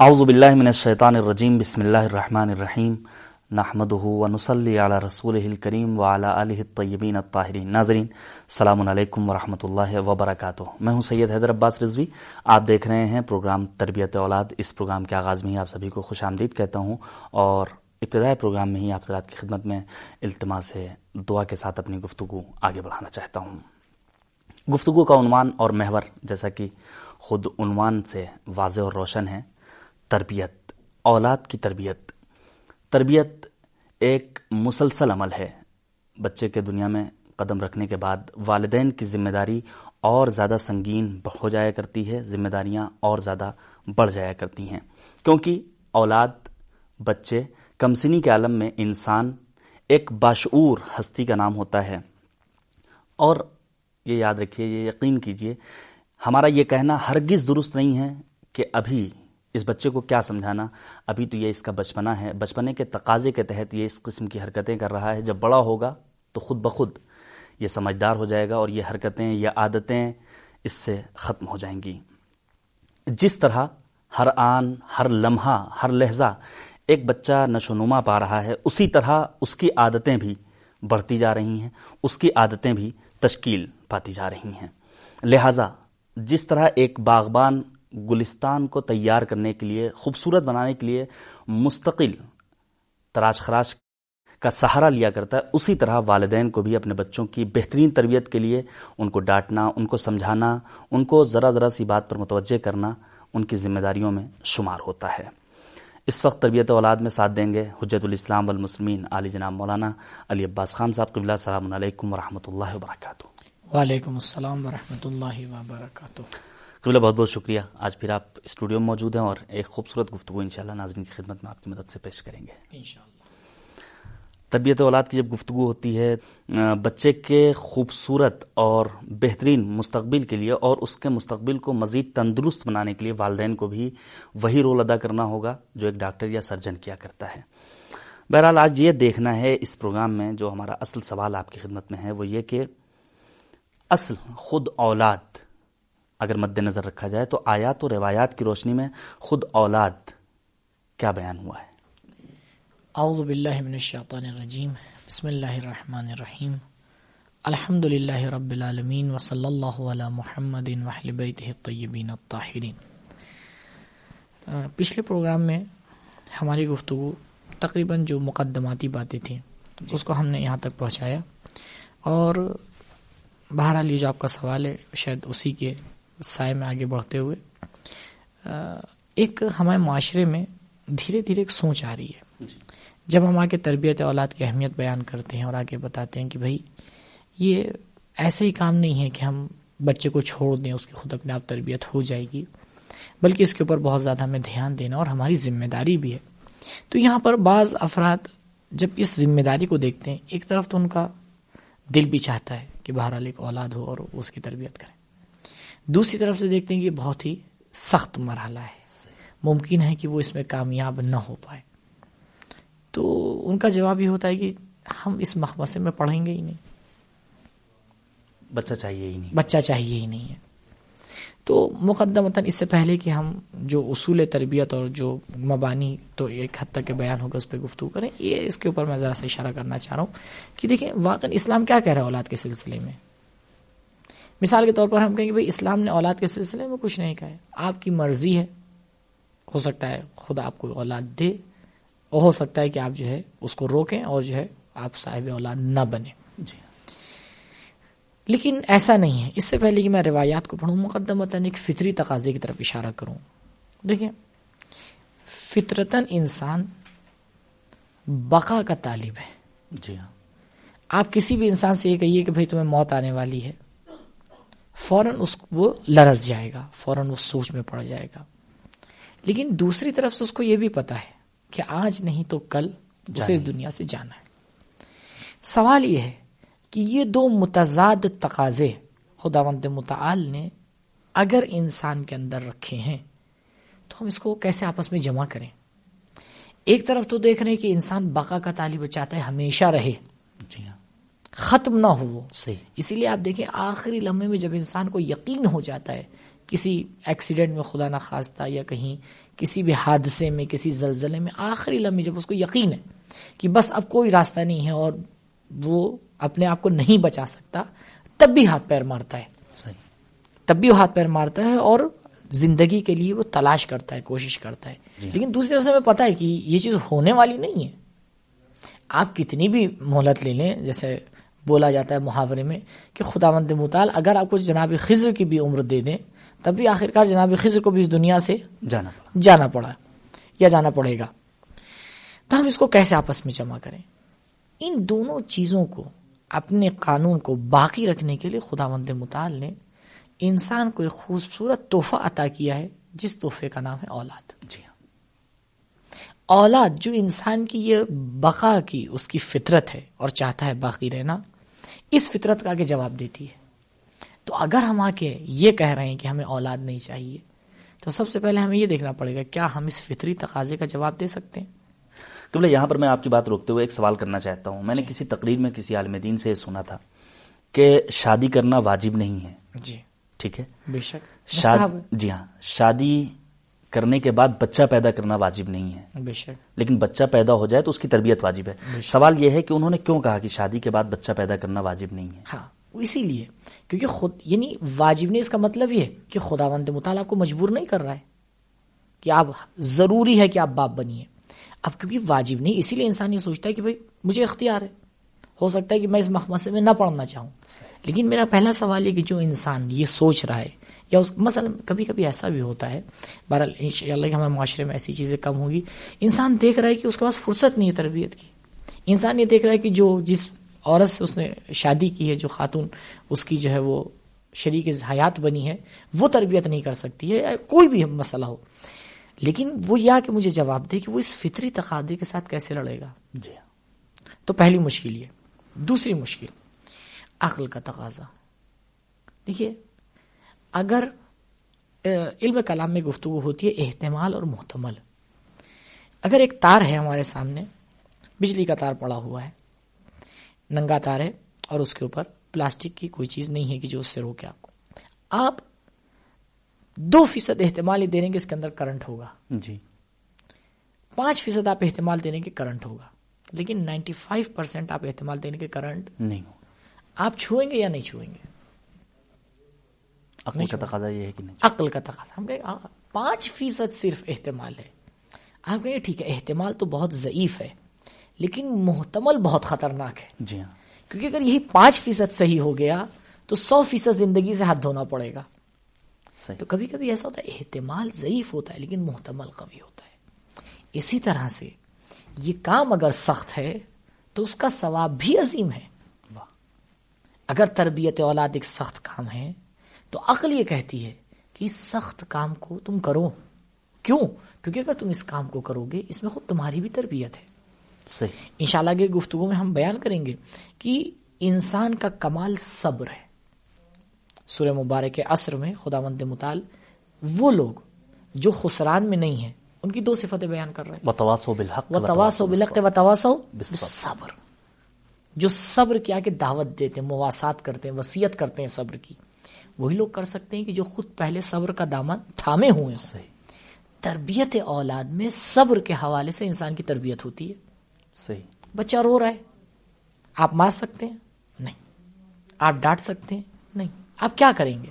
اعوذ باللہ من الشیطان الرجیم، بسم اللہ الرحمن الرحیم نحمده ونصلي على رسوله الكريم وعلى آله الطيبين الطاهرين ناظرین، السلام علیکم ورحمۃ اللہ وبرکاتہ۔ میں ہوں سید حیدر عباس رضوی، آپ دیکھ رہے ہیں پروگرام تربیت اولاد۔ اس پروگرام کے آغاز میں ہی آپ سبھی کو خوش آمدید کہتا ہوں اور ابتدائی پروگرام میں ہی آپ سرات کی خدمت میں التماس سے دعا کے ساتھ اپنی گفتگو آگے بڑھانا چاہتا ہوں۔ گفتگو کا عنوان اور محور، جیسا کہ خود عنوان سے واضح اور روشن ہے تربیت، اولاد کی تربیت۔ تربیت ایک مسلسل عمل ہے۔ بچے کے دنیا میں قدم رکھنے کے بعد والدین کی ذمہ داری اور زیادہ سنگین ہو جایا کرتی ہے، ذمہ داریاں اور زیادہ بڑھ جایا کرتی ہیں۔ کیونکہ اولاد، بچے، کمسنی کے عالم میں انسان ایک باشعور ہستی کا نام ہوتا ہے۔ اور یہ یاد رکھیے، یہ یقین کیجیے ہمارا یہ کہنا ہرگز درست نہیں ہے کہ ابھی اس بچے کو کیا سمجھانا؟ ابھی تو یہ اس کا بچپنا ہے۔ بچپنے کے تقاضے کے تحت یہ اس قسم کی حرکتیں کر رہا ہے۔ جب بڑا ہوگا تو خود بخود یہ سمجھدار ہو جائے گا اور یہ حرکتیں، یہ عادتیں اس سے ختم ہو جائیں گی۔ جس طرح ہر آن، ہر لمحہ، ہر لہجہ ایک بچہ نشو نما پا رہا ہے، اسی طرح اس کی عادتیں بھی بڑھتی جا رہی ہیں، اس کی عادتیں بھی تشکیل پاتی جا رہی ہیں۔ لہذا جس طرح ایک باغبان گلستان کو تیار کرنے کے لیے، خوبصورت بنانے کے لیے مستقل تراش خراش کا سہارا لیا کرتا ہے۔ اسی طرح والدین کو بھی اپنے بچوں کی بہترین تربیت کے لیے ان کو ڈانٹنا، ان کو سمجھانا، ان کو ذرا ذرا سی بات پر متوجہ کرنا ان کی ذمہ داریوں میں شمار ہوتا ہے۔ اس وقت تربیت اولاد میں ساتھ دیں گے حجت الاسلام والمسلمین علی جناب مولانا علی عباس خان صاحب، قبلہ السلام علیکم ورحمۃ اللہ وبرکاتہ۔ وعلیکم السلام ورحمۃ اللہ وبرکاتہ۔ قبلہ بہت بہت شکریہ۔ آج پھر آپ اسٹوڈیو میں موجود ہیں اور ایک خوبصورت گفتگو انشاءاللہ ناظرین کی خدمت میں آپ کی مدد سے پیش کریں گے۔ انشاءاللہ۔ طبیعت اولاد کی جب گفتگو ہوتی ہے بچے کے خوبصورت اور بہترین مستقبل کے لیے اور اس کے مستقبل کو مزید تندرست بنانے کے لیے والدین کو بھی وہی رول ادا کرنا ہوگا جو ایک ڈاکٹر یا سرجن کیا کرتا ہے۔ بہرحال آج یہ دیکھنا ہے اس پروگرام میں جو ہمارا اصل سوال آپ کی خدمت میں ہے وہ یہ کہ اصل خود اولاد اگر مد نظر رکھا جائے تو آیات و روایات کی روشنی میں خود اولاد کیا بیان ہوا ہے؟ اعوذ باللہ من الشیطان الرجیم بسم اللہ الرحمن الرحیم الحمد للہ رب العالمین وصلی اللہ علی محمد وحل بیتہ الطیبین الطاہرین۔ پچھلے پروگرام میں ہماری گفتگو تقریباً جو مقدماتی باتیں تھیں اس کو ہم نے یہاں تک پہنچایا۔ اور بہرحال یہ جو آپ کا سوال ہے شاید اسی کے سائے میں آگے بڑھتے ہوئے ایک ہمارے معاشرے میں دھیرے دھیرے ایک سوچ آ رہی ہے۔ جب ہم آگے تربیت اولاد کی اہمیت بیان کرتے ہیں اور آگے بتاتے ہیں کہ بھائی یہ ایسا ہی کام نہیں ہے کہ ہم بچے کو چھوڑ دیں اس کی خود اپنے آپ تربیت ہو جائے گی بلکہ اس کے اوپر بہت زیادہ ہمیں دھیان دینا اور ہماری ذمہ داری بھی ہے۔ تو یہاں پر بعض افراد جب اس ذمہ داری کو دیکھتے ہیں ایک طرف تو ان کا دل بھی چاہتا ہے کہ بہرحال ایک اولاد ہو اور اس کی تربیت کریں۔ دوسری طرف سے دیکھتے ہیں کہ یہ بہت ہی سخت مرحلہ ہے۔ ممکن ہے کہ وہ اس میں کامیاب نہ ہو پائے۔ تو ان کا جواب یہ ہوتا ہے کہ ہم اس مخمسے میں پڑھیں گے ہی نہیں۔ بچہ چاہیے ہی نہیں۔ بچہ چاہیے ہی نہیں ہے۔ تو مقدمتا اس سے پہلے کہ ہم جو اصول تربیت اور جو مبانی تو ایک حد تک کے بیان ہوگا اس پہ گفتگو کریں۔ یہ اس کے اوپر میں ذرا سا اشارہ کرنا چاہ رہا ہوں کہ دیکھیں واقع اسلام کیا کہہ رہا ہے اولاد کے سلسلے میں؟ مثال کے طور پر ہم کہیں گے بھائی اسلام نے اولاد کے سلسلے میں کچھ نہیں کہا ہے۔ آپ کی مرضی ہے ہو سکتا ہے خدا آپ کو اولاد دے اور ہو سکتا ہے کہ آپ جو ہے اس کو روکیں اور جو ہے آپ صاحب اولاد نہ بنے جی لیکن ایسا نہیں ہے۔ اس سے پہلے کہ میں روایات کو پڑھوں مقدم ایک فطری تقاضے کی طرف اشارہ کروں۔ دیکھیں فطرتن انسان بقا کا طالب ہے۔ جی ہاں۔ آپ کسی بھی انسان سے یہ کہیے کہ بھائی تمہیں موت آنے والی ہے فوراً اس وہ لرز جائے گا فوراً وہ سوچ میں پڑ جائے گا۔ لیکن دوسری طرف سے اس کو یہ بھی پتا ہے کہ آج نہیں تو کل اسے اس دنیا سے جانا ہے۔ سوال یہ ہے کہ یہ دو متضاد تقاضے خدا وند متعال نے اگر انسان کے اندر رکھے ہیں تو ہم اس کو کیسے آپس میں جمع کریں؟ ایک طرف تو دیکھ رہے ہیں کہ انسان بقا کا طالب چاہتا ہے ہمیشہ رہے۔ جی ہاں۔ ختم نہ ہو صحیح۔ اسی لیے آپ دیکھیں آخری لمحے میں جب انسان کو یقین ہو جاتا ہے کسی ایکسیڈنٹ میں خدا نہ خواستہ یا کہیں کسی بھی حادثے میں کسی زلزلے میں آخری لمحے جب اس کو یقین ہے کہ بس اب کوئی راستہ نہیں ہے اور وہ اپنے آپ کو نہیں بچا سکتا تب بھی ہاتھ پیر مارتا ہے۔ صحیح۔ تب بھی وہ ہاتھ پیر مارتا ہے اور زندگی کے لیے وہ تلاش کرتا ہے کوشش کرتا ہے۔ جی۔ لیکن دوسری طرف سے ہمیں پتا ہے کہ یہ چیز ہونے والی نہیں ہے۔ آپ کتنی بھی مہلت لے لیں جیسے بولا جاتا ہے محاورے میں کہ خدا مند مطال اگر آپ کو جناب خضر کی بھی عمر دے دیں تب بھی آخرکار جناب خضر کو بھی اس دنیا سے جانا پڑا۔ جانا پڑا یا جانا پڑے گا۔ تو ہم اس کو کیسے آپس میں جمع کریں؟ ان دونوں چیزوں کو اپنے قانون کو باقی رکھنے کے لیے خدا مند مطال نے انسان کو ایک خوبصورت تحفہ عطا کیا ہے جس تحفے کا نام ہے اولاد۔ جی ہاں۔ اولاد جو انسان کی یہ بقا کی اس کی فطرت ہے اور چاہتا ہے باقی رہنا اس فطرت کا آگے جواب دیتی ہے۔ تو اگر ہم آ کے یہ کہہ رہے ہیں کہ ہمیں اولاد نہیں چاہیے تو سب سے پہلے ہمیں یہ دیکھنا پڑے گا کیا ہم اس فطری تقاضے کا جواب دے سکتے ہیں؟ قبلہ یہاں پر میں آپ کی بات روکتے ہوئے ایک سوال کرنا چاہتا ہوں۔ میں نے کسی تقریر میں کسی عالم دین سے سنا تھا کہ شادی کرنا واجب نہیں ہے۔ جی۔ ٹھیک ہے؟ بے شک۔ شاد... جی ہاں۔ شادی کرنے کے بعد بچہ پیدا کرنا واجب نہیں ہے۔ بے شک۔ لیکن بچہ پیدا ہو جائے تو اس کی تربیت واجب ہے۔ سوال یہ ہے کہ انہوں نے کیوں کہا کہ شادی کے بعد بچہ پیدا کرنا واجب نہیں ہے؟ ہاں اسی لیے کیونکہ خود یعنی واجب نہیں اس کا مطلب یہ ہے کہ خدا وند مطالعہ آپ کو مجبور نہیں کر رہا ہے کہ آپ ضروری ہے کہ آپ باپ بنیے۔ اب کیونکہ واجب نہیں اسی لیے انسان یہ سوچتا ہے کہ بھائی مجھے اختیار ہے۔ ہو سکتا ہے کہ میں اس مخمسے میں نہ پڑھنا چاہوں۔ لیکن میرا پہلا سوال یہ کہ جو انسان یہ سوچ رہا ہے یا اس مثلا کبھی کبھی ایسا بھی ہوتا ہے۔ بہرحال ان شاء اللہ کہ ہمارے معاشرے میں ایسی چیزیں کم ہوگی انسان دیکھ رہا ہے کہ اس کے پاس فرصت نہیں ہے تربیت کی۔ انسان یہ دیکھ رہا ہے کہ جو جس عورت سے اس نے شادی کی ہے جو خاتون اس کی جو ہے وہ شریک حیات بنی ہے وہ تربیت نہیں کر سکتی ہے کوئی بھی مسئلہ ہو۔ لیکن وہ یہ کہ مجھے جواب دے کہ وہ اس فطری تقاضے کے ساتھ کیسے لڑے گا۔ جی ہاں۔ تو پہلی مشکل یہ۔ دوسری مشکل عقل کا تقاضا۔ دیکھیے اگر علم کلام میں گفتگو ہوتی ہے احتمال اور محتمل۔ اگر ایک تار ہے ہمارے سامنے بجلی کا تار پڑا ہوا ہے ننگا تار ہے اور اس کے اوپر پلاسٹک کی کوئی چیز نہیں ہے کہ جو اس سے روکے آپ کو۔ آپ دو فیصد احتمال ہی دے رہے کہ اس کے اندر کرنٹ ہوگا۔ جی۔ پانچ فیصد آپ احتمال دے رہے کہ کرنٹ ہوگا۔ لیکن نائنٹی فائیو پرسینٹ آپ احتمال دیں گے کہ کرنٹ نہیں ہو آپ چھوئیں گے یا نہیں چھوئیں گے؟ عقل کا تقاضا یہ ہے کہ نہیں۔ عقل کا تقاضا۔ ہم کہیں پانچ فیصد صرف احتمال ہے۔ آپ کہیں ٹھیک ہے احتمال تو بہت ضعیف ہے لیکن محتمل بہت خطرناک ہے۔ جی ہاں۔ کیونکہ اگر یہی پانچ فیصد صحیح ہو گیا تو سو فیصد زندگی سے ہاتھ دھونا پڑے گا۔ صحیح۔ تو کبھی کبھی ایسا ہوتا ہے احتمال ضعیف ہوتا ہے لیکن محتمل قوی ہوتا ہے۔ اسی طرح سے یہ کام اگر سخت ہے تو اس کا ثواب بھی عظیم ہے۔ واہ۔ اگر تربیت اولاد ایک سخت کام ہے تو عقل یہ کہتی ہے کہ اس سخت کام کو تم کرو۔ کیوں؟ کیونکہ اگر تم اس کام کو کرو گے اس میں خود تمہاری بھی تربیت ہے۔ صحیح۔ انشاءاللہ کے گفتگو میں ہم بیان کریں گے کہ انسان کا کمال صبر ہے۔ سورہ مبارک عصر میں خدا مند مطال وہ لوگ جو خسران میں نہیں ہیں ان کی دو صفتیں بیان کر رہے ہیں۔ وتواصوا بالحق و تواسو بلق و تواسو بالصبر۔ صبر جو صبر کیا کہ دعوت دیتے ہیں مواسات کرتے ہیں وسیعت کرتے ہیں صبر کی۔ وہی لوگ کر سکتے ہیں کہ جو خود پہلے صبر کا دامن تھامے ہوئے ہوں۔ صحیح۔ تربیت اولاد میں صبر کے حوالے سے انسان کی تربیت ہوتی ہے۔ صحیح۔ بچہ رو رہا ہے۔ آپ مار سکتے ہیں؟ نہیں۔ آپ ڈانٹ سکتے ہیں؟ نہیں۔ آپ کیا کریں گے؟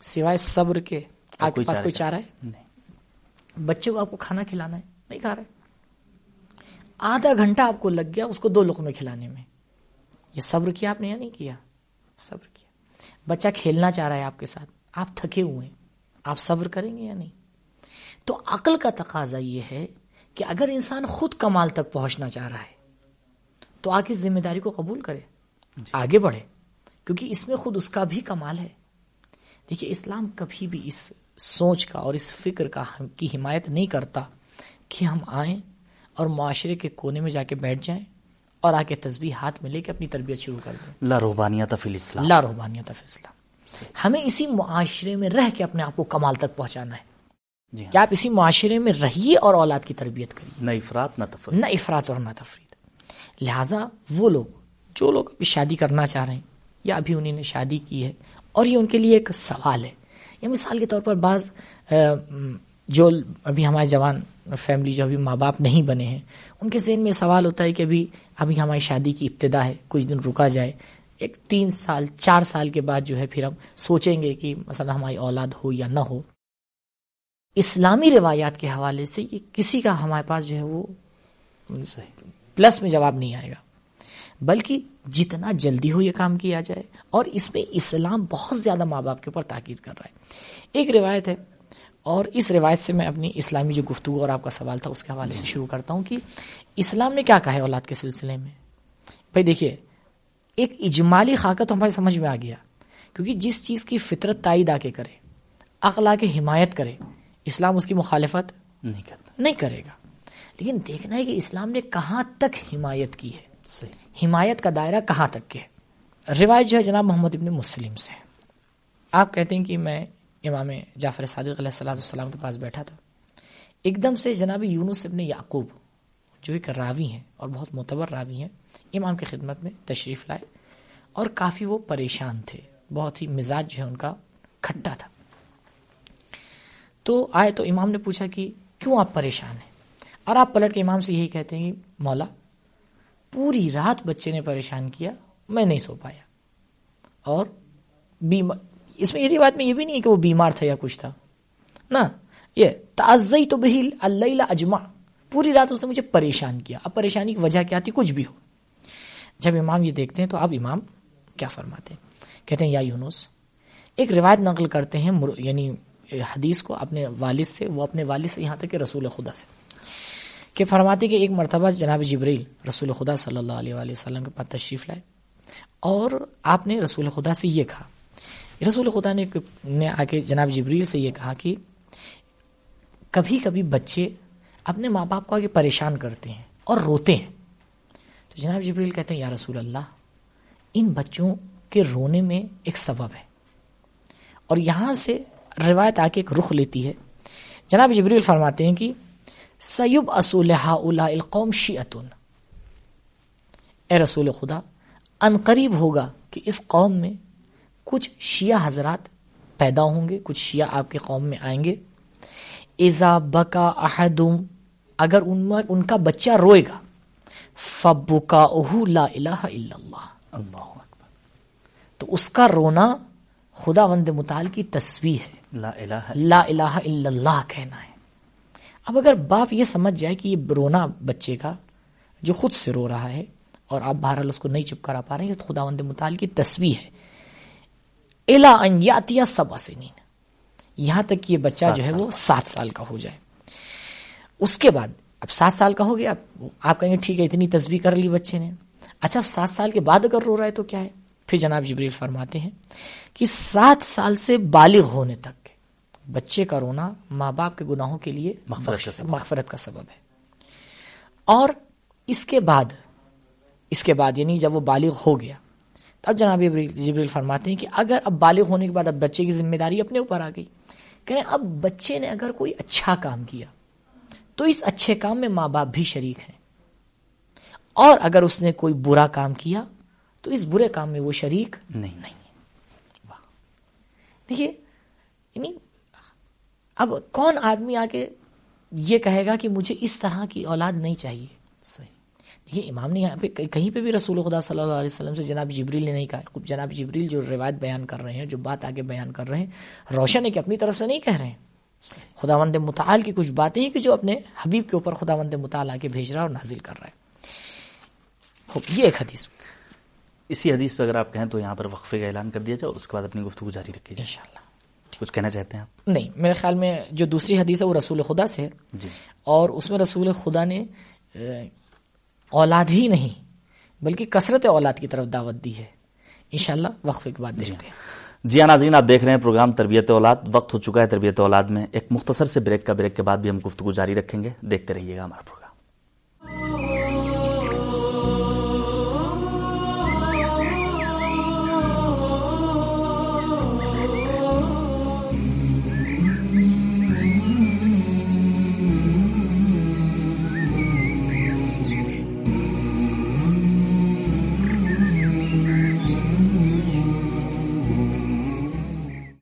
سوائے صبر کے آپ کے پاس کوئی چارہ ہے؟ نہیں۔ بچے کو آپ کو کھانا کھلانا ہے؟ نہیں کھا رہے۔ آدھا گھنٹہ آپ کو لگ گیا اس کو دو لقمے کھلانے میں۔ یہ صبر کیا آپ نے یا نہیں کیا؟ صبر کیا۔ بچہ کھیلنا چاہ رہا ہے آپ کے ساتھ آپ تھکے ہوئے ہیں آپ صبر کریں گے یا نہیں؟ تو عقل کا تقاضا یہ ہے کہ اگر انسان خود کمال تک پہنچنا چاہ رہا ہے تو آگے ذمہ داری کو قبول کرے آگے بڑھے کیونکہ اس میں خود اس کا بھی کمال ہے۔ دیکھیے اسلام کبھی بھی اس سوچ کا اور اس فکر کا ہم کی حمایت نہیں کرتا کہ ہم آئیں اور معاشرے کے کونے میں جا کے بیٹھ جائیں۔ اور آ کے تصویر ہاتھ میں لے کے اپنی تربیت شروع کر دیں۔ لا روحانیت فی الاسلام۔ لا رحبانیت فی اسلام ہمیں اسی معاشرے میں رہ کے اپنے آپ کو کمال تک پہنچانا ہے۔ جی ہاں۔ کہ آپ اسی معاشرے میں رہیے اور اولاد کی تربیت کریے نہ افراد نہ تفریح نہ افراد اور نہ تفرید۔ لہذا وہ لوگ جو لوگ ابھی شادی کرنا چاہ رہے ہیں یا ابھی انہیں نے شادی کی ہے اور یہ ان کے لیے ایک سوال ہے۔ یہ مثال کے طور پر بعض جو ابھی ہمارے جوان فیملی جو ابھی ماں باپ نہیں بنے ہیں، ان کے ذہن میں سوال ہوتا ہے کہ ابھی ابھی ہماری شادی کی ابتدا ہے، کچھ دن رکا جائے، ایک تین سال، چار سال کے بعد جو ہے پھر ہم سوچیں گے کہ مثلا ہماری اولاد ہو یا نہ ہو۔ اسلامی روایات کے حوالے سے یہ کسی کا ہمارے پاس جو ہے وہ پلس میں جواب نہیں آئے گا۔ بلکہ جتنا جلدی ہو یہ کام کیا جائے اور اس میں اسلام بہت زیادہ ماں باپ کے اوپر تاکید کر رہا ہے۔ ایک روایت ہے اور اس روایت سے میں اپنی اسلامی جو گفتگو اور آپ کا سوال تھا اس کے حوالے سے شروع کرتا ہوں کہ اسلام نے کیا کہا ہے اولاد کے سلسلے میں؟ بھائی دیکھیے ایک اجمالی خاکہ تو ہماری سمجھ میں آ گیا کیونکہ جس چیز کی فطرت تائید آ کے کرے اخلا کے حمایت کرے اسلام اس کی مخالفت نہیں کرتا۔ نہیں کرے گا۔ لیکن دیکھنا ہے کہ اسلام نے کہاں تک حمایت کی ہے؟ صحیح۔ حمایت کا دائرہ کہاں تک کے روایت جو ہے جناب محمد ابن مسلم سے۔ آپ کہتے ہیں کہ میں امام جعفر صادق علیہ السلام السلام کے پاس بیٹھا تھا۔ ایک دم سے جناب یونس ابن یعقوب، جو ایک راوی ہیں اور بہت معتبر راوی ہیں، امام کی خدمت میں تشریف لائے اور کافی وہ پریشان تھے۔ بہت ہی مزاج جو ہے ان کا کھٹا تھا۔ تو آئے تو امام نے پوچھا کہ کیوں آپ پریشان ہیں؟ اور آپ پلٹ کے امام سے یہی کہتے ہیں کہ مولا، پوری رات بچے نے پریشان کیا، میں نہیں سو پایا۔ اور اس میں یہ بات میں یہ بھی نہیں ہے کہ وہ بیمار تھا یا کچھ تھا۔ نا یہ تازئی تو بہل اللہ اجما پوری رات اس نے مجھے پریشان کیا۔ اب پریشانی کی وجہ کیا تھی؟ کچھ بھی ہو۔ جب امام یہ دیکھتے ہیں تو اب امام کیا فرماتے ہیں؟ کہتے ہیں، یا یونس، ایک روایت نقل کرتے ہیں یعنی حدیث کو اپنے والد سے، وہ اپنے والد سے یہاں تک کہ رسول خدا سے، کہ فرماتے کہ ایک مرتبہ جناب جبریل رسول خدا صلی اللہ علیہ وآلہ وسلم کے پاس تشریف لائے اور آپ نے رسول خدا سے یہ کہا۔ رسول خدا نے نے آ کے جناب جبریل سے یہ کہا کہ کبھی کبھی بچے اپنے ماں باپ کو آگے پریشان کرتے ہیں اور روتے ہیں۔ تو جناب جبریل کہتے ہیں، یا رسول اللہ، ان بچوں کے رونے میں ایک سبب ہے۔ اور یہاں سے روایت آ کے ایک رخ لیتی ہے۔ جناب جبریل فرماتے ہیں کہ، سیب اصول القوم شیعتن۔ اے رسول خدا، ان قریب ہوگا کہ اس قوم میں کچھ شیعہ حضرات پیدا ہوں گے کچھ شیعہ آپ کے قوم میں آئیں گے۔ ایزا بکا احدم اگر ان ان کا بچہ روئے گا فبکا اہو لا الہ الا اللہ۔ اللہ تو اس کا رونا خدا وند مطال کی تصویر ہے۔ لا الہ لا الہ الا اللہ کہنا ہے۔ اب اگر باپ یہ سمجھ جائے کہ یہ رونا بچے کا جو خود سے رو رہا ہے اور آپ بہرحال اس کو نہیں چپ کرا پا رہے ہیں تو خدا وند مطال کی تصویر ہے۔ الا انیاتیا سب سنین۔ یہاں تک کہ یہ بچہ جو ہے وہ سات سال کا ہو جائے۔ اس کے بعد اب سات سال کا ہو گیا آپ کہیں گے ٹھیک ہے اتنی تصویر کر لی بچے نے۔ اچھا اب سات سال کے بعد اگر رو رہا ہے تو کیا ہے؟ پھر جناب جبریل فرماتے ہیں کہ سات سال سے بالغ ہونے تک بچے کا رونا ماں باپ کے گناہوں کے لیے مغفرت کا سبب ہے۔ اور اس کے بعد اس کے بعد یعنی جب وہ بالغ ہو گیا اب جناب جبریل فرماتے ہیں کہ اگر اب بالغ ہونے کے بعد اب بچے کی ذمہ داری اپنے اوپر آ گئی۔ کہ اب بچے نے اگر کوئی اچھا کام کیا تو اس اچھے کام میں ماں باپ بھی شریک ہیں۔ اور اگر اس نے کوئی برا کام کیا تو اس برے کام میں وہ شریک نہیں۔ نہیں۔ دیکھیے یعنی اب کون آدمی آ کے یہ کہے گا کہ مجھے اس طرح کی اولاد نہیں چاہیے؟ صحیح۔ یہ امام نے یہاں پہ کہیں پہ بھی رسول خدا صلی اللہ علیہ وسلم سے جناب جبریل نے نہیں کہا۔ جناب جبریل جو روایت بیان کر رہے ہیں جو بات آگے بیان کر رہے ہیں روشن ہے کہ اپنی طرف سے نہیں کہہ رہے ہیں۔ خدا وند مطال کی کچھ باتیں ہیں کہ جو اپنے حبیب کے اوپر خدا وند مطال آگے بھیج رہا ہے اور نازل کر رہا ہے۔ خوب یہ ایک حدیث۔ اسی حدیث پہ اگر آپ کہیں تو یہاں پر وقفے کا اعلان کر دیا جائے اور اس کے بعد اپنی گفتگو جاری رکھیے ان شاء اللہ کچھ کہنا چاہتے ہیں آپ؟ نہیں میرے خیال میں جو دوسری حدیث ہے وہ رسول خدا سے ہے۔ جی۔ اور اس میں رسول خدا نے اولاد ہی نہیں، بلکہ کثرت اولاد کی طرف دعوت دی ہے۔ انشاءاللہ وقفے کے بعد جی دیکھتے ہیں۔ جی ہاں، ناظرین، آپ دیکھ رہے ہیں پروگرام تربیت اولاد۔ وقت ہو چکا ہے تربیت اولاد میں۔ ایک مختصر سے بریک کا بریک کے بعد بھی ہم گفتگو جاری رکھیں گے۔ دیکھتے رہیے گا ہمارا پروگرام۔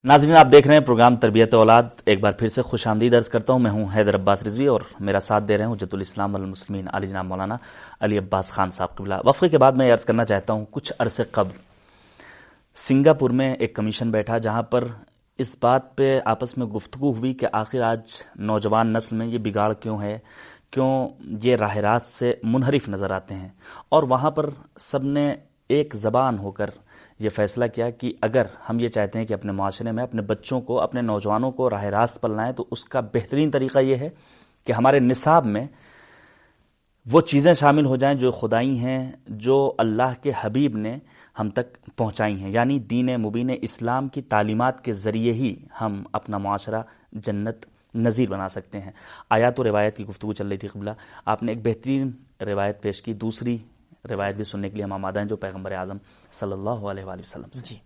ناظرین آپ دیکھ رہے ہیں پروگرام تربیت اولاد۔ ایک بار پھر سے خوش آمدید عرض کرتا ہوں، میں ہوں حیدر عباس رضوی اور میرا ساتھ دے رہے ہوں جت الاسلام والمسلمین علی جناب مولانا علی عباس خان صاحب قبلہ۔ وقفے کے بعد میں عرض کرنا چاہتا ہوں، کچھ عرصے قبل سنگاپور میں ایک کمیشن بیٹھا جہاں پر اس بات پہ آپس میں گفتگو ہوئی کہ آخر آج نوجوان نسل میں یہ بگاڑ کیوں ہے؟ کیوں یہ راہ راست سے منحرف نظر آتے ہیں؟ اور وہاں پر سب نے ایک زبان ہو کر یہ فیصلہ کیا کہ اگر ہم یہ چاہتے ہیں کہ اپنے معاشرے میں اپنے بچوں کو، اپنے نوجوانوں کو راہ راست پر لائیں، تو اس کا بہترین طریقہ یہ ہے کہ ہمارے نصاب میں وہ چیزیں شامل ہو جائیں جو خدائی ہیں، جو اللہ کے حبیب نے ہم تک پہنچائی ہیں۔ یعنی دین مبین اسلام کی تعلیمات کے ذریعے ہی ہم اپنا معاشرہ جنت نظیر بنا سکتے ہیں۔ آیات و روایت کی گفتگو چل رہی تھی قبلہ۔ آپ نے ایک بہترین روایت پیش کی، دوسری روایت بھی سننے کے لیے ہم آمادہ ہیں جو پیغمبر اعظم صلی اللہ علیہ وآلہ وسلم سے۔ جی۔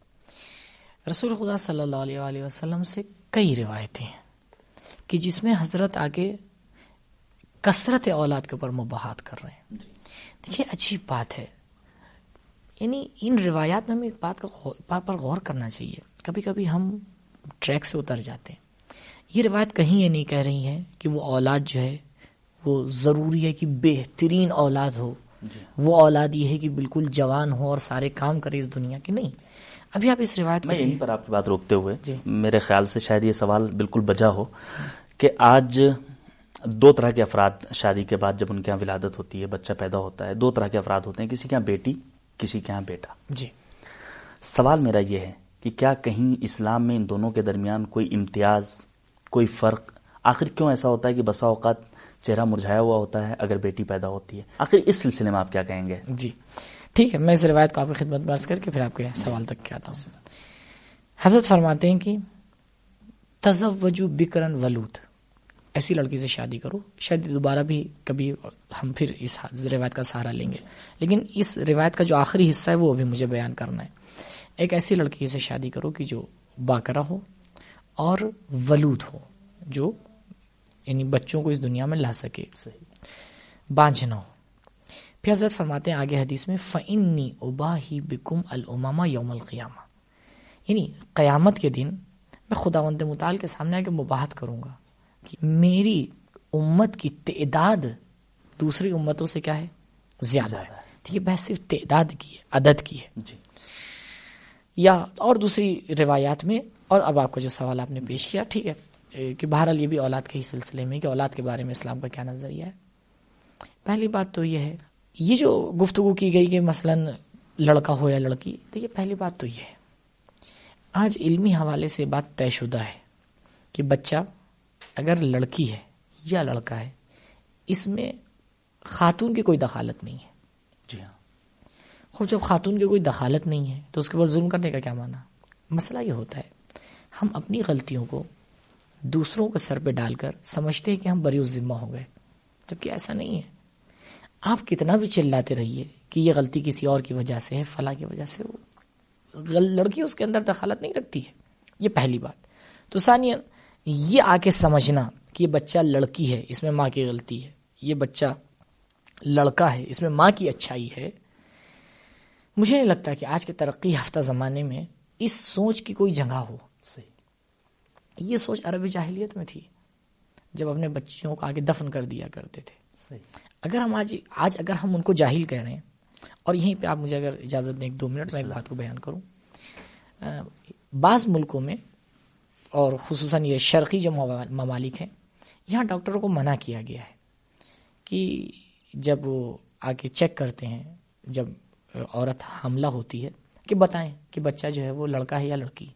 رسول خدا صلی اللہ علیہ وآلہ وسلم سے کئی روایتیں ہیں کہ جس میں حضرت آگے کثرت اولاد کے اوپر مباحت کر رہے ہیں۔ دیکھیے عجیب بات ہے۔ یعنی ان روایات میں ہمیں ایک بات کا پر غور کرنا چاہیے۔ کبھی کبھی ہم ٹریک سے اتر جاتے ہیں۔ یہ روایت کہیں یہ نہیں کہہ رہی ہے کہ وہ اولاد جو ہے وہ ضروری ہے کہ بہترین اولاد ہو۔ جی۔ وہ اولاد یہ ہے کہ بالکل جوان ہو اور سارے کام کرے اس دنیا کے۔ نہیں۔ ابھی آپ اس روایت میں یہیں پر آپ کی بات روکتے ہوئے جی۔ میرے خیال سے شاید یہ سوال بالکل بجا ہو کہ آج دو طرح کے افراد شادی کے بعد جب ان کے یہاں ولادت ہوتی ہے بچہ پیدا ہوتا ہے دو طرح کے افراد ہوتے ہیں کسی کے یہاں بیٹی کسی کے یہاں بیٹا۔ جی۔ سوال میرا یہ ہے کہ کیا کہیں اسلام میں ان دونوں کے درمیان کوئی امتیاز کوئی فرق؟ آخر کیوں ایسا ہوتا ہے کہ بسا اوقات چہرہ مرجھایا ہوا ہوتا ہے اگر بیٹی پیدا ہوتی ہے۔ آخر اس سلسلے میں آپ کیا کہیں گے؟ جی۔ ٹھیک ہے، میں اس روایت کو آپ کی خدمت برس کر کے پھر آپ کے سوال تک کیا آتا ہوں حضرت فرماتے ہیں کہ، تزوجو بکرن ولود۔ ایسی لڑکی سے شادی کرو۔ شاید دوبارہ بھی کبھی ہم پھر اس روایت کا سہارا لیں گے۔ لیکن اس روایت کا جو آخری حصہ ہے وہ ابھی مجھے بیان کرنا ہے۔ ایک ایسی لڑکی سے شادی کرو کہ جو باقرہ ہو اور ولود ہو، جو یعنی بچوں کو اس دنیا میں لا سکے۔ بانجھ نہ ہو پھر حضرت فرماتے ہیں آگے حدیث میں فنی ابا ہی بکم الماما یوم القیامہ یعنی قیامت کے دن میں خدا وند مطال کے سامنے آ کے مباحت کروں گا کہ میری امت کی تعداد دوسری امتوں سے کیا ہے؟ زیادہ ہے۔ ٹھیک ہے بحث صرف تعداد کی ہے عدد کی ہے۔ جی۔ یا اور دوسری روایات میں اور اب آپ کا جو سوال آپ نے پیش کیا ٹھیک ہے۔ کہ بہرحال یہ بھی اولاد کے ہی سلسلے میں کہ اولاد کے بارے میں اسلام کا کیا نظریہ ہے۔ پہلی بات تو یہ ہے یہ جو گفتگو کی گئی کہ مثلا لڑکا ہو یا لڑکی دیکھیے پہلی بات تو یہ ہے۔ آج علمی حوالے سے بات طے شدہ ہے کہ بچہ اگر لڑکی ہے یا لڑکا ہے اس میں خاتون کی کوئی دخالت نہیں ہے۔ جی ہاں۔ خوب جب خاتون کی کوئی دخالت نہیں ہے تو اس کے بعد ظلم کرنے کا کیا مانا مسئلہ یہ ہوتا ہے ہم اپنی غلطیوں کو دوسروں کو سر پہ ڈال کر سمجھتے ہیں کہ ہم بری ذمہ ہو گئے۔ جبکہ ایسا نہیں ہے۔ آپ کتنا بھی چلاتے رہیے کہ یہ غلطی کسی اور کی وجہ سے ہے، فلاں کی وجہ سے۔ وہ لڑکی اس کے اندر دخالت نہیں رکھتی ہے۔ یہ پہلی بات۔ تو ثانیہ یہ آ کے سمجھنا کہ یہ بچہ لڑکی ہے، اس میں ماں کی غلطی ہے۔ یہ بچہ لڑکا ہے، اس میں ماں کی اچھائی ہے۔ مجھے نہیں لگتا کہ آج کے ترقی یافتہ زمانے میں اس سوچ کی کوئی جگہ ہو۔ یہ سوچ عربی جاہلیت میں تھی جب اپنے بچیوں کو آگے دفن کر دیا کرتے تھے۔ اگر ہم آج آج اگر ہم ان کو جاہل کہہ رہے ہیں اور یہیں پہ آپ مجھے اگر اجازت دیں ایک دو منٹ میں ایک بات کو بیان کروں۔ بعض ملکوں میں اور خصوصاً یہ شرقی جو ممالک ہیں یہاں ڈاکٹروں کو منع کیا گیا ہے کہ جب وہ آ کے چیک کرتے ہیں جب عورت حاملہ ہوتی ہے کہ بتائیں کہ بچہ جو ہے وہ لڑکا ہے یا لڑکی۔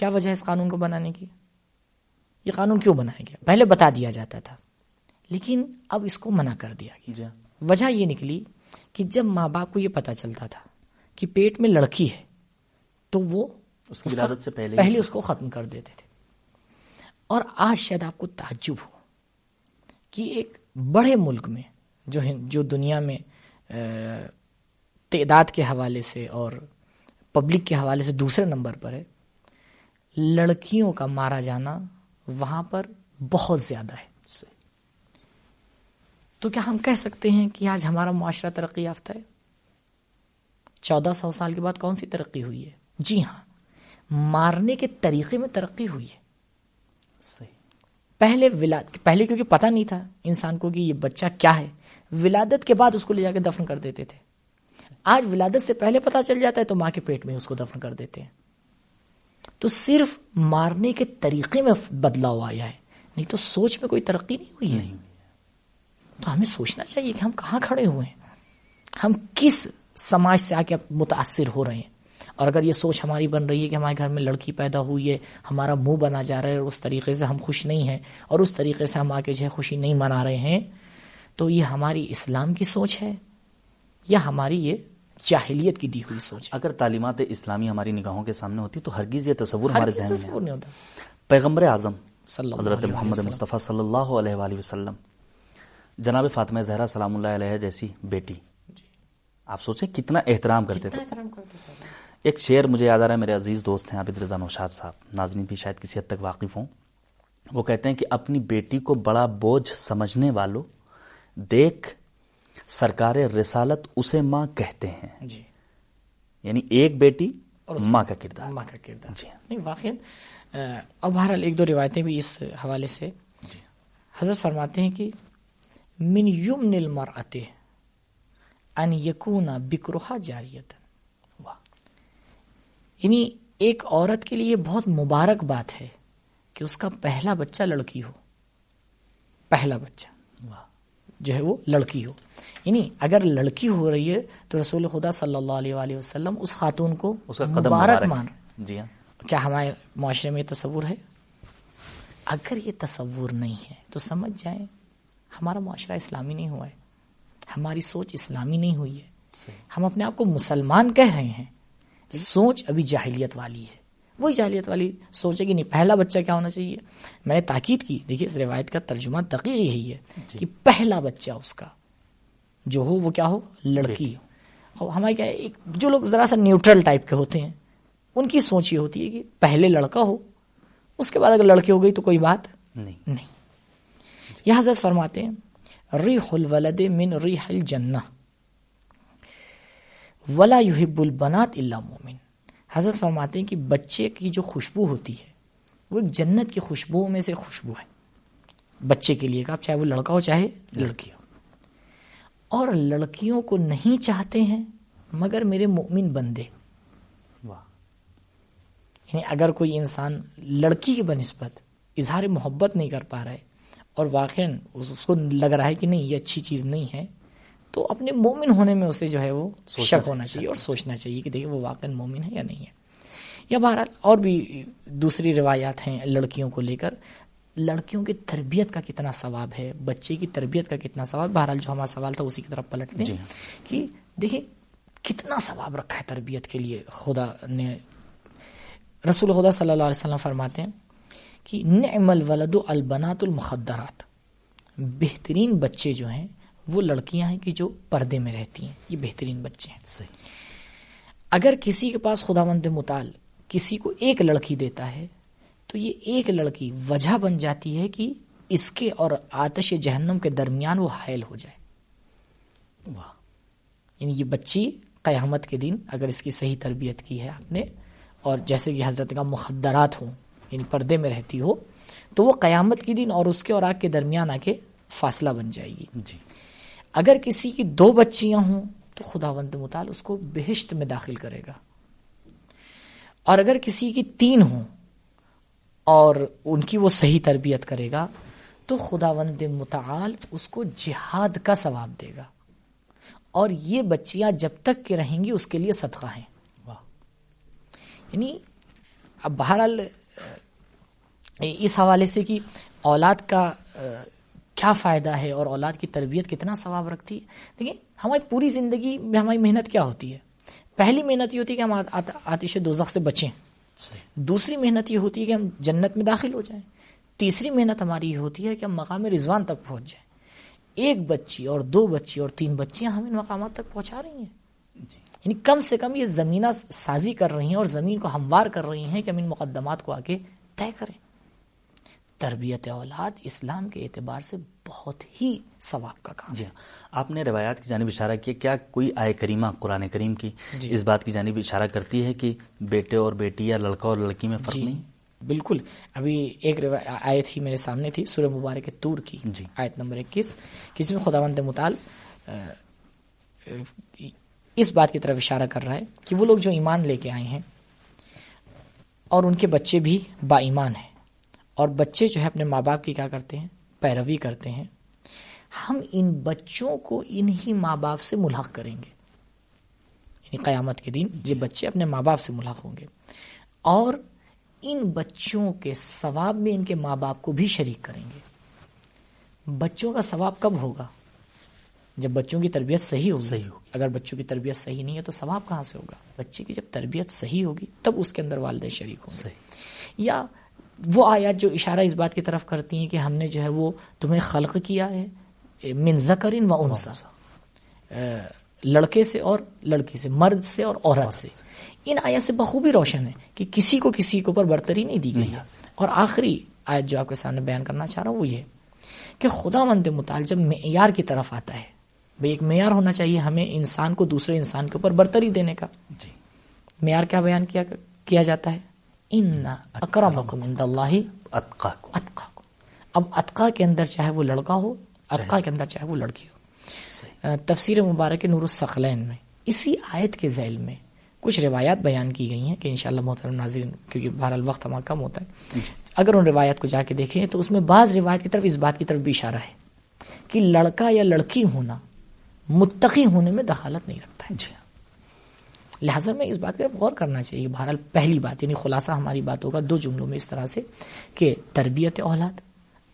کیا وجہ ہے اس قانون کو بنانے کی؟ یہ قانون کیوں بنایا گیا؟ پہلے بتا دیا جاتا تھا لیکن اب اس کو منع کر دیا گیا۔ وجہ یہ نکلی کہ جب ماں باپ کو یہ پتا چلتا تھا کہ پیٹ میں لڑکی ہے تو وہ اس کی سے پہلے پہلے اس کو ختم کر دیتے تھے۔ اور آج شاید آپ کو تعجب ہو کہ ایک بڑے ملک میں جو جو دنیا میں تعداد کے حوالے سے اور پبلک کے حوالے سے دوسرے نمبر پر ہے لڑکیوں کا مارا جانا وہاں پر بہت زیادہ ہے۔ تو کیا ہم کہہ سکتے ہیں کہ آج ہمارا معاشرہ ترقی یافتہ ہے؟ چودہ سو سال کے بعد کون سی ترقی ہوئی ہے؟ جی ہاں مارنے کے طریقے میں ترقی ہوئی ہے۔ صحیح پہلے ولاد پہلے کیونکہ پتہ نہیں تھا انسان کو کہ یہ بچہ کیا ہے، ولادت کے بعد اس کو لے جا کے دفن کر دیتے تھے۔ آج ولادت سے پہلے پتہ چل جاتا ہے تو ماں کے پیٹ میں اس کو دفن کر دیتے ہیں۔ تو صرف مارنے کے طریقے میں بدلاؤ آیا ہے۔ نہیں تو سوچ میں کوئی ترقی نہیں ہوئی ہے۔ تو ہمیں سوچنا چاہیے کہ ہم کہاں کھڑے ہوئے ہیں۔ ہم کس سماج سے آ کے متاثر ہو رہے ہیں۔ اور اگر یہ سوچ ہماری بن رہی ہے کہ ہمارے گھر میں لڑکی پیدا ہوئی ہے ہمارا منہ بنا جا رہا ہے اور اس طریقے سے ہم خوش نہیں ہیں اور اس طریقے سے ہم آ کے جو ہے خوشی نہیں منا رہے ہیں تو یہ ہماری اسلام کی سوچ ہے یا ہماری یہ جاہلیت کی دی ہوئی سوچ۔ اگر تعلیمات اسلامی ہماری نگاہوں کے سامنے ہوتی تو ہرگز یہ تصور ہمارے ذہن میں تصور نہیں ہوتا۔ پیغمبر اعظم صلی اللہ حضرت محمد۔ مصطفیٰ صلی اللہ علیہ وآلہ وسلم۔ جناب فاطمہ زہرا سلام اللہ علیہ جیسی بیٹی۔ آپ سوچیں کتنا احترام کرتے تھے۔ ایک شعر مجھے یاد آ رہا ہے میرے عزیز دوست ہیں عابد رضا نوشاد صاحب۔ ناظرین بھی شاید کسی حد تک واقف ہوں۔ وہ کہتے ہیں کہ اپنی بیٹی کو بڑا بوجھ سمجھنے والوں دیکھ سرکار رسالت اسے ماں کہتے ہیں۔ جی۔ یعنی ایک بیٹی اور ماں کا کردار۔ ماں کا کردار۔ جی۔ نہیں واقع اب بہرحال ایک دو روایتیں بھی اس حوالے سے۔ جی۔ حضرت فرماتے ہیں کہ من یمن المرأت ان یکونا بکرہا جاریت واہ۔ یعنی ایک عورت کے لیے بہت مبارک بات ہے کہ اس کا پہلا بچہ لڑکی ہو۔ پہلا بچہ۔ جو ہے وہ لڑکی ہو۔ یعنی اگر لڑکی ہو رہی ہے تو رسول خدا صلی اللہ علیہ وآلہ وسلم اس خاتون کو اس کا قدم مبارک مان۔ جی ہاں۔ کیا ہمارے معاشرے میں یہ تصور ہے؟ اگر یہ تصور نہیں ہے تو سمجھ جائیں ہمارا معاشرہ اسلامی نہیں ہوا ہے۔ ہماری سوچ اسلامی نہیں ہوئی ہے۔ ہم اپنے آپ کو مسلمان کہہ رہے ہیں۔ سوچ ابھی جاہلیت والی ہے۔ وہی جاہلیت والی سوچ ہے کہ نہیں پہلا بچہ کیا ہونا چاہیے؟ میں نے تاکید کی۔ دیکھیے اس روایت کا ترجمہ دقیق یہی ہے کہ پہلا بچہ اس کا جو ہو وہ کیا ہو؟ لڑکی ہو۔ ہمارے کیا ایک جو لوگ ذرا سا نیوٹرل ٹائپ کے ہوتے ہیں ان کی سوچ یہ ہوتی ہے کہ پہلے لڑکا ہو اس کے بعد اگر لڑکی ہو گئی تو کوئی بات نہیں۔ نہیں۔ یہ حضرت فرماتے ہیں ریح الولد من ریح الجنہ۔ ولا یحب البنات الا مومن۔ حضرت فرماتے ہیں کہ بچے کی جو خوشبو ہوتی ہے وہ ایک جنت کی خوشبو میں سے خوشبو ہے۔ بچے کے لیے کہ آپ چاہے وہ لڑکا ہو چاہے لڑکی ہو۔ اور لڑکیوں کو نہیں چاہتے ہیں مگر میرے مومن بندے۔ واہ۔ یعنی اگر کوئی انسان لڑکی کی بنسبت اظہار محبت نہیں کر پا رہا ہے اور واقع اس کو لگ رہا ہے کہ نہیں یہ اچھی چیز نہیں ہے تو اپنے مومن ہونے میں اسے جو ہے وہ شک ہونا چاہیے اور سوچنا چاہیے۔ کہ دیکھیں وہ واقع مومن ہے یا نہیں ہے۔ یا بہرحال اور بھی دوسری روایات ہیں لڑکیوں کو لے کر۔ لڑکیوں کی تربیت کا کتنا ثواب ہے بچے کی تربیت کا کتنا ثواب۔ بہرحال جو ہمارا سوال تھا اسی کی طرف پلٹتے جی ہیں ہاں۔ کہ دیکھیں کتنا ثواب رکھا ہے تربیت کے لیے۔ خدا نے رسول خدا صلی اللہ علیہ وسلم فرماتے ہیں کہ نعم الولد البنات المخدرات۔ بہترین بچے جو ہیں وہ لڑکیاں ہیں کہ جو پردے میں رہتی ہیں یہ بہترین بچے ہیں۔ صحیح۔ اگر کسی کے پاس خدا مند مطال کسی کو ایک لڑکی دیتا ہے تو یہ ایک لڑکی وجہ بن جاتی ہے کہ اس کے اور آتش جہنم کے درمیان وہ حائل ہو جائے۔ واہ۔ یعنی یہ بچی قیامت کے دن اگر اس کی صحیح تربیت کی ہے آپ نے اور جیسے کہ حضرت کا مخدرات ہوں یعنی پردے میں رہتی ہو تو وہ قیامت کے دن اور اس کے اور آگ کے درمیان آ کے فاصلہ بن جائے گی۔ جی۔ اگر کسی کی دو بچیاں ہوں تو خدا وند مطال اس کو بہشت میں داخل کرے گا۔ اور اگر کسی کی تین ہوں اور ان کی وہ صحیح تربیت کرے گا تو خدا وند متعال اس کو جہاد کا ثواب دے گا۔ اور یہ بچیاں جب تک کے رہیں گی اس کے لیے صدقہ ہیں۔ یعنی اب بہرحال اس حوالے سے کہ اولاد کا کیا فائدہ ہے اور اولاد کی تربیت کتنا ثواب رکھتی ہے؟ دیکھیں ہماری پوری زندگی میں ہماری محنت کیا ہوتی ہے؟ پہلی محنت یہ ہوتی ہے کہ ہم آت- آتش دوزخ سے بچیں۔ دوسری محنت یہ ہوتی ہے کہ ہم جنت میں داخل ہو جائیں۔ تیسری محنت ہماری یہ ہوتی ہے کہ ہم مقام رضوان تک پہنچ جائیں۔ ایک بچی اور دو بچی اور تین بچیاں ہم ان مقامات تک پہنچا رہی ہیں۔ یعنی کم سے کم یہ زمینہ سازی کر رہی ہیں اور زمین کو ہموار کر رہی ہیں کہ ہم ان مقدمات کو آگے طے کریں۔ تربیت اولاد اسلام کے اعتبار سے بہت ہی ثواب کا کام جی ہاں۔ آپ نے روایات کی جانب اشارہ کیا کیا کوئی آئے کریمہ قرآن کریم کی جی۔ اس بات کی جانب اشارہ کرتی ہے کہ بیٹے اور بیٹی یا لڑکا اور لڑکی میں فرق جی۔ نہیں؟ بالکل۔ ابھی ایک آیت ہی میرے سامنے تھی سورہ مبارک تور کی۔ جی۔ آیت نمبر اکیس۔ کہ جس میں خداوند مطال اس بات کی طرف اشارہ کر رہا ہے کہ وہ لوگ جو ایمان لے کے آئے ہیں اور ان کے بچے بھی با ایمان ہیں۔ اور بچے جو ہے اپنے ماں باپ کی کیا کرتے ہیں؟ پیروی کرتے ہیں۔ ہم ان بچوں کو انہی ماں باپ سے ملحق کریں گے۔ یعنی قیامت کے دن یہ بچے اپنے ماں باپ سے ملحق ہوں گے۔ اور ان بچوں کے ثواب میں ان کے ماں باپ کو بھی شریک کریں گے۔ بچوں کا ثواب کب ہوگا؟ جب بچوں کی تربیت صحیح ہوگی۔ صحیح ہوگی۔ اگر بچوں کی تربیت صحیح نہیں ہے تو ثواب کہاں سے ہوگا؟ بچے کی جب تربیت صحیح ہوگی تب اس کے اندر والدین شریک ہوں گے۔ صحیح۔ یا وہ آیات جو اشارہ اس بات کی طرف کرتی ہیں کہ ہم نے جو ہے وہ تمہیں خلق کیا ہے من ذکرن و انسا لڑکے سے اور لڑکی سے مرد سے اور عورت سے۔ ان آیات سے بخوبی روشن ہے کہ کسی کو کسی کے اوپر برتری نہیں دی گئی ہے۔ اور آخری آیت جو آپ کے سامنے بیان کرنا چاہ رہا ہوں وہ یہ کہ خدا مند مطال جب معیار کی طرف آتا ہے بھئی ایک معیار ہونا چاہیے ہمیں انسان کو دوسرے انسان کے اوپر برتری دینے کا۔ جی۔ معیار کیا بیان کیا کیا جاتا ہے؟ ان اکرمکم عند اللہ اتقا کو اتقاکم اب اتقا کے اندر چاہے وہ لڑکا ہو اتقا کے اندر چاہے وہ لڑکی ہو۔ تفسیر مبارک نور السخلین میں اسی آیت کے ذیل میں کچھ روایات بیان کی گئی ہیں کہ انشاءاللہ محترم ناظرین کیونکہ بہرحال وقت ہمارا کم ہوتا ہے۔ اگر ان روایات کو جا کے دیکھیں تو اس میں بعض روایت کی طرف اس بات کی طرف بھی اشارہ ہے کہ لڑکا یا لڑکی ہونا متقی ہونے میں دخالت نہیں رکھتا ہے۔ جی. لہٰذا میں اس بات طرف غور کرنا چاہیے بہرحال پہلی بات یعنی خلاصہ ہماری بات ہوگا دو جملوں میں اس طرح سے کہ تربیت اولاد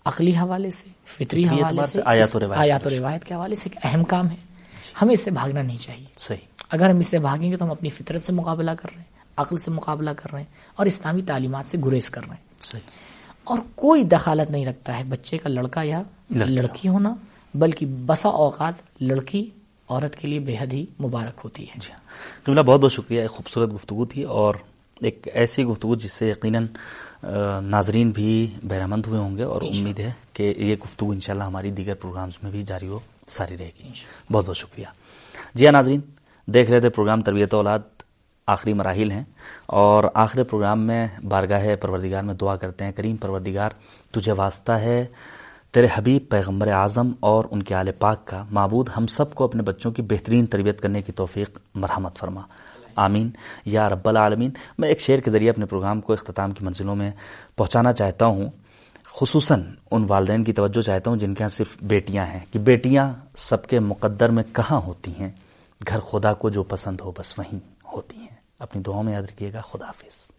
عقلی حوالے سے فطری حوالے سے آیات و روایت آیات و روایت کے حوالے سے ایک اہم کام ہے۔ ہمیں اس سے بھاگنا نہیں چاہیے۔ صحیح۔ اگر ہم اس سے بھاگیں گے تو ہم اپنی فطرت سے مقابلہ کر رہے ہیں عقل سے مقابلہ کر رہے ہیں اور اسلامی تعلیمات سے گریز کر رہے ہیں۔ صحیح۔ اور کوئی دخالت نہیں رکھتا ہے بچے کا لڑکا یا۔ لڑکی ہونا بلکہ بسا اوقات لڑکی عورت کے لیے بے حد ہی مبارک ہوتی ہے۔ جی ہاں۔ قبلہ بہت بہت شکریہ ایک خوبصورت گفتگو تھی اور ایک ایسی گفتگو جس سے یقیناً ناظرین بھی بہرمند ہوئے ہوں گے اور امید ہے کہ یہ گفتگو انشاءاللہ ہماری دیگر پروگرامز میں بھی جاری ہو ساری رہے گی۔ بہت بہت شکریہ۔ جی ہاں ناظرین دیکھ رہے تھے پروگرام تربیت اولاد آخری مراحل ہیں اور آخری پروگرام میں بارگاہ پروردگار میں دعا کرتے ہیں کریم پروردگار تجھے واسطہ ہے تیرے حبیب پیغمبر اعظم اور ان کے آل پاک کا معبود ہم سب کو اپنے بچوں کی بہترین تربیت کرنے کی توفیق مرحمت فرما۔ آمین۔ یا رب العالمین، میں ایک شعر کے ذریعے اپنے پروگرام کو اختتام کی منزلوں میں پہنچانا چاہتا ہوں۔ خصوصاً ان والدین کی توجہ چاہتا ہوں جن کے یہاں صرف بیٹیاں ہیں کہ بیٹیاں سب کے مقدر میں کہاں ہوتی ہیں؟ گھر خدا کو جو پسند ہو بس وہیں ہوتی ہیں۔ اپنی دعاؤں میں یاد رکھیے گا۔ خدا حافظ۔